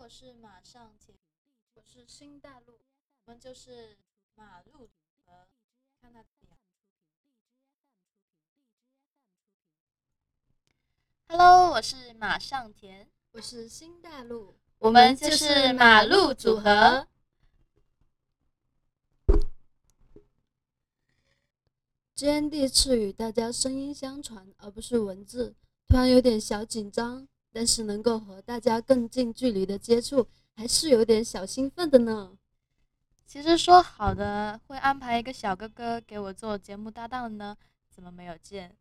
我是马上田，我是新大陆，我们就是马路和看他怎样。Hello，我是马上田，我是新大陆，我们就是马路组合。今天第一次与大家声音相传，而不是文字，突然有点小紧张，但是能够和大家更近距离的接触，还是有点小兴奋的呢。其实说好的会安排一个小哥哥给我做节目搭档呢，怎么没有见？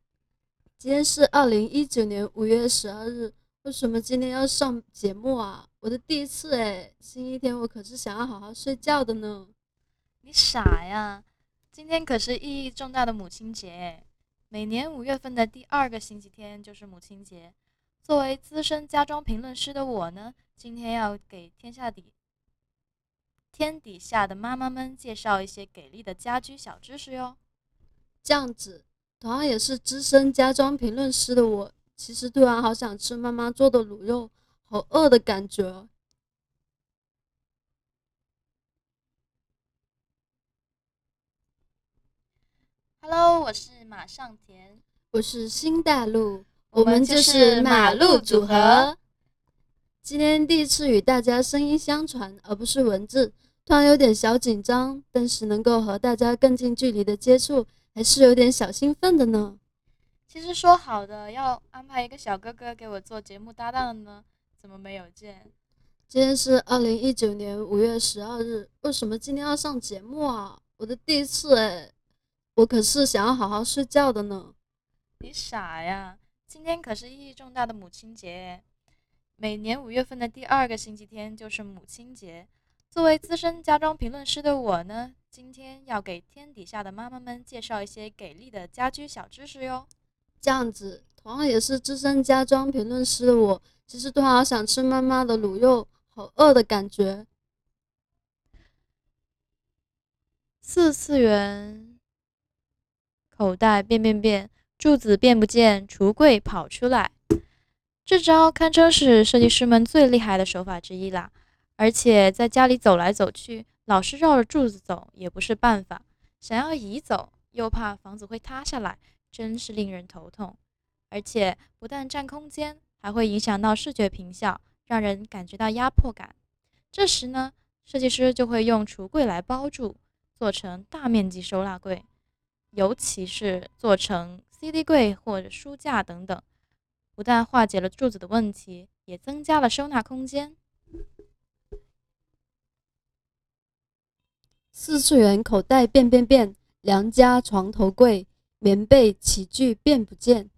今天是二零一九年五月十二日，为什么今天要上节目啊？我的第一次哎，星期天我可是想要好好睡觉的呢。你傻呀！今天可是意义重大的母亲节，每年五月份的第二个星期天就是母亲节。作为资深家装评论师的我呢，今天要给天下底天底下的妈妈们介绍一些给力的家居小知识哟。这样子，同样也是资深家装评论师的我，其实突然好想吃妈妈做的卤肉，好饿的感觉。Hello，我是马上田，我是新大陆，我们就是马路组合。今天第一次与大家声音相传，而不是文字，突然有点小紧张，但是能够和大家更近距离的接触，还是有点小兴奋的呢。其实说好的要安排一个小哥哥给我做节目搭档的呢，怎么没有见？今天是二零一九年五月十二日，为什么今天要上节目啊？我的第一次哎。我可是想要好好睡觉的呢。你傻呀！今天可是意义重大的母亲节，每年五月份的第二个星期天就是母亲节。作为资深家装评论师的我呢，今天要给天底下的妈妈们介绍一些给力的家居小知识哟。这样子，同样也是资深家装评论师的我，其实都好想吃妈妈的卤肉，好饿的感觉。四次元。口袋变变变，柱子变不见，橱柜跑出来。这招堪称是设计师们最厉害的手法之一啦！而且在家里走来走去，老是绕着柱子走也不是办法。想要移走，又怕房子会塌下来，真是令人头痛。而且不但占空间，还会影响到视觉平效，让人感觉到压迫感。这时呢，设计师就会用橱柜来包住，做成大面积收纳柜。尤其是做成 CD 柜或者书架等等，不但化解了柱子的问题，也增加了收纳空间。四次元口袋变变变，良家床头柜，棉被起居变不见。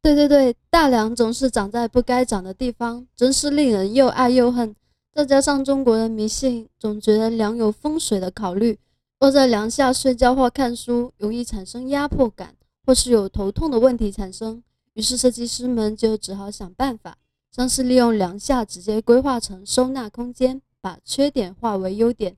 对对对，大梁总是长在不该长的地方，真是令人又爱又恨。再加上中国人迷信，总觉得梁有风水的考虑。卧在梁下睡觉或看书，容易产生压迫感，或是有头痛的问题产生。于是设计师们就只好想办法，像是利用梁下直接规划成收纳空间，把缺点化为优点。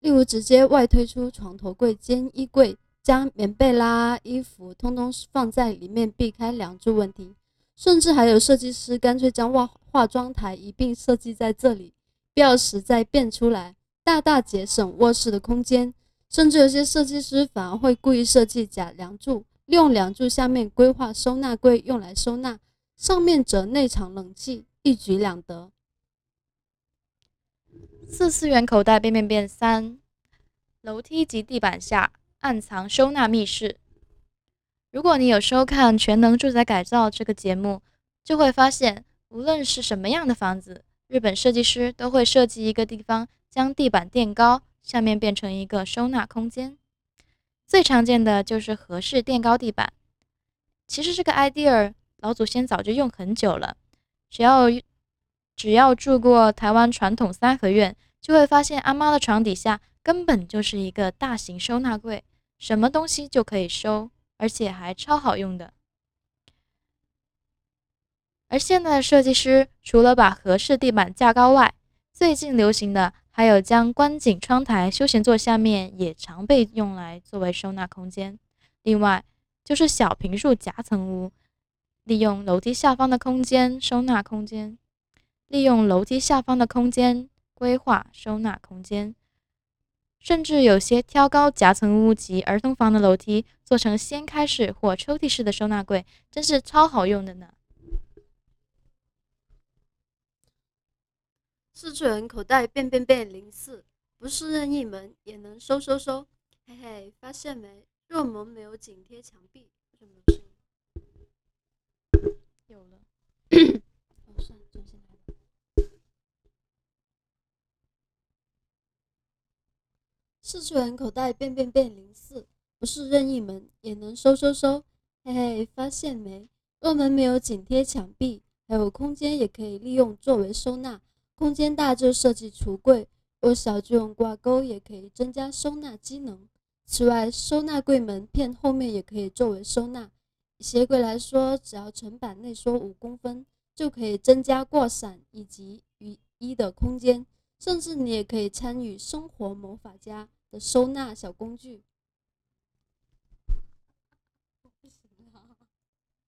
例如直接外推出床头柜兼衣柜，将棉被啦、衣服通通放在里面，避开梁柱问题。甚至还有设计师干脆将化化妆台一并设计在这里，必要时再变出来，大大节省卧室的空间。甚至有些设计师反而会故意设计假梁柱，利用梁柱下面规划收纳柜用来收纳，上面则内藏冷气，一举两得。四次元口袋变变变三，楼梯及地板下暗藏收纳密室。如果你有收看《全能住宅改造》这个节目，就会发现，无论是什么样的房子，日本设计师都会设计一个地方，将地板垫高。下面变成一个收纳空间，最常见的就是合适垫高地板。其实这个 idea 老祖先早就用很久了，只要只要住过台湾传统三合院，就会发现阿妈的床底下根本就是一个大型收纳柜，什么东西就可以收，而且还超好用的。而现在的设计师除了把合适地板架高外，最近流行的。还有将观景窗台、休闲座下面也常被用来作为收纳空间。另外就是小平数夹层屋，利用楼梯下方的空间收纳空间。利用楼梯下方的空间规划收纳空间。甚至有些挑高夹层屋及儿童房的楼梯做成掀开式或抽屉式的收纳柜，真是超好用的呢。四次元口袋变变变零四，不是任意门也能收收收。嘿嘿，发现没？若门没有紧贴墙壁，有没有声音？有了。哦，算了，重新来。四次元口袋变变变零四，不是任意门也能收收收。嘿嘿，发现没？若门没有紧贴墙壁，还有空间也可以利用作为收纳。空间大就设计橱柜，若小就用挂钩，也可以增加收纳机能。此外，收纳柜门片后面也可以作为收纳。鞋柜来说，只要层板内缩五公分，就可以增加挂伞以及雨衣的空间。甚至你也可以参与生活魔法家的收纳小工具。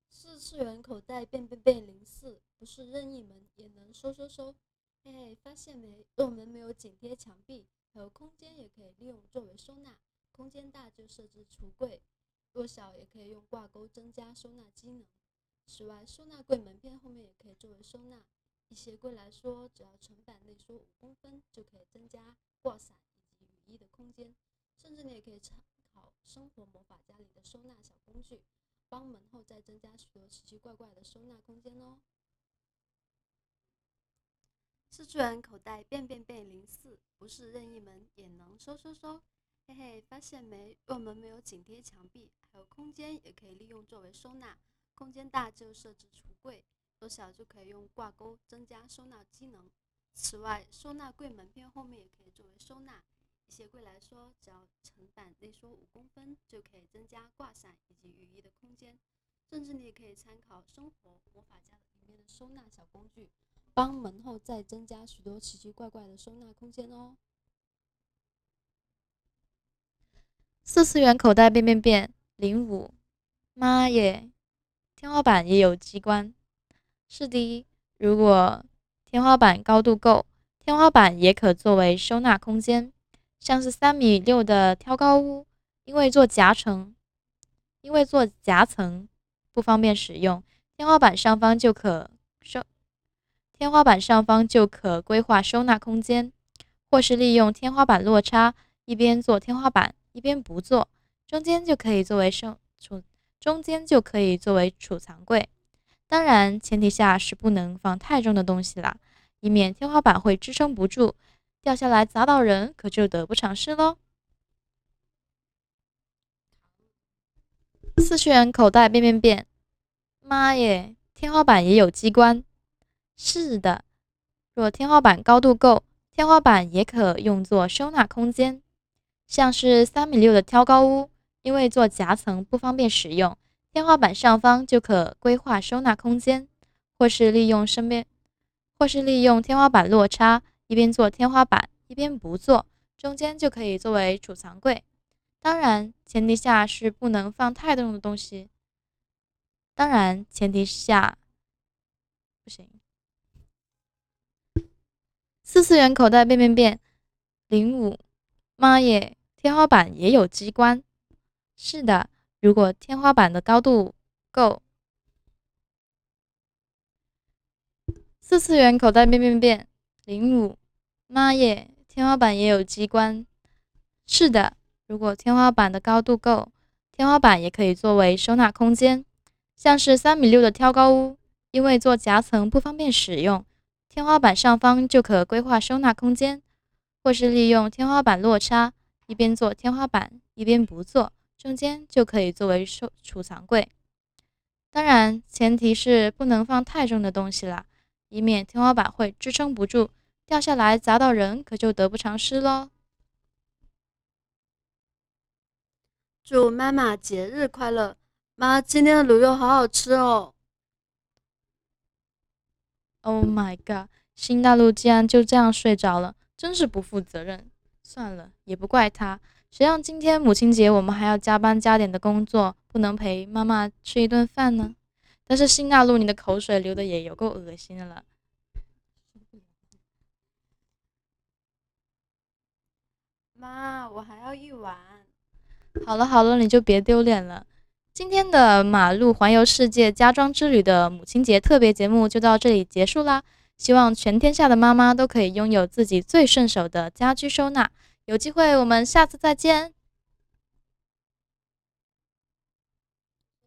四次元口袋变变变零四，不是任意门也能收收收。嘿，发现没？若门没有紧贴墙壁，还有空间也可以利用作为收纳。空间大就设置橱柜，若小也可以用挂钩增加收纳机能。此外，收纳柜门片后面也可以作为收纳。以鞋柜来说，只要层板内缩五公分，就可以增加挂伞以及雨衣的空间。甚至你也可以参考《生活魔法家》里的收纳小工具，帮门后再增加许多奇奇怪怪的收纳空间哦。四次元口袋变变变零四，不是任意门也能收收收。嘿嘿，发现没？若门没有紧贴墙壁，还有空间也可以利用作为收纳。空间大就设置橱柜，若小就可以用挂钩增加收纳机能。此外，收纳柜门片后面也可以作为收纳。以鞋柜来说，只要层板内缩五公分，就可以增加挂伞以及雨衣的空间。甚至你也可以参考《生活魔法家》里面的收纳小工具。帮门后再增加许多奇奇怪怪的收纳空间哦。四次元口袋变变变零五，妈耶！天花板也有机关。是的，如果天花板高度够，天花板也可作为收纳空间。像是三米六的挑高屋，因为做夹层，因为做夹层不方便使用，天花板上方就可收。天花板上方就可规划收纳空间，或是利用天花板落差，一边做天花板，一边不做，中间就可以作为收储，中间就可以作为储藏柜。当然，前提下是不能放太重的东西啦，以免天花板会支撑不住，掉下来砸到人，可就得不偿失喽。四次元口袋变变变，妈耶，天花板也有机关。是的，若天花板高度够，天花板也可用作收纳空间。像是三米六的挑高屋，因为做夹层不方便使用，天花板上方就可规划收纳空间，或是利用身边，或是利用天花板落差，一边做天花板，一边不做，中间就可以作为储藏柜。当然，前提下是不能放太重的东西。当然，前提下不行。四次元口袋变变变零五，妈耶！天花板也有机关。是的，如果天花板的高度够。四次元口袋变变变零五，妈耶！天花板也有机关。是的，如果天花板的高度够，天花板也可以作为收纳空间。像是三米六的挑高屋，因为做夹层不方便使用。天花板上方就可规划收纳空间，或是利用天花板落差，一边做天花板，一边不做，中间就可以作为收储藏柜。当然，前提是不能放太重的东西啦，以免天花板会支撑不住，掉下来砸到人，可就得不偿失喽。祝妈妈节日快乐！妈，今天的卤肉好好吃哦。oh my god 新大陆竟然就这样睡着了，真是不负责任。算了，也不怪他，谁让今天母亲节我们还要加班加点的工作，不能陪妈妈吃一顿饭呢？但是新大陆，你的口水流的也有够恶心的了。妈，我还要一碗。好了好了，你就别丢脸了。今天的马路环游世界家装之旅的母亲节特别节目就到这里结束啦。希望全天下的妈妈都可以拥有自己最顺手的家居收纳。有机会我们下次再见。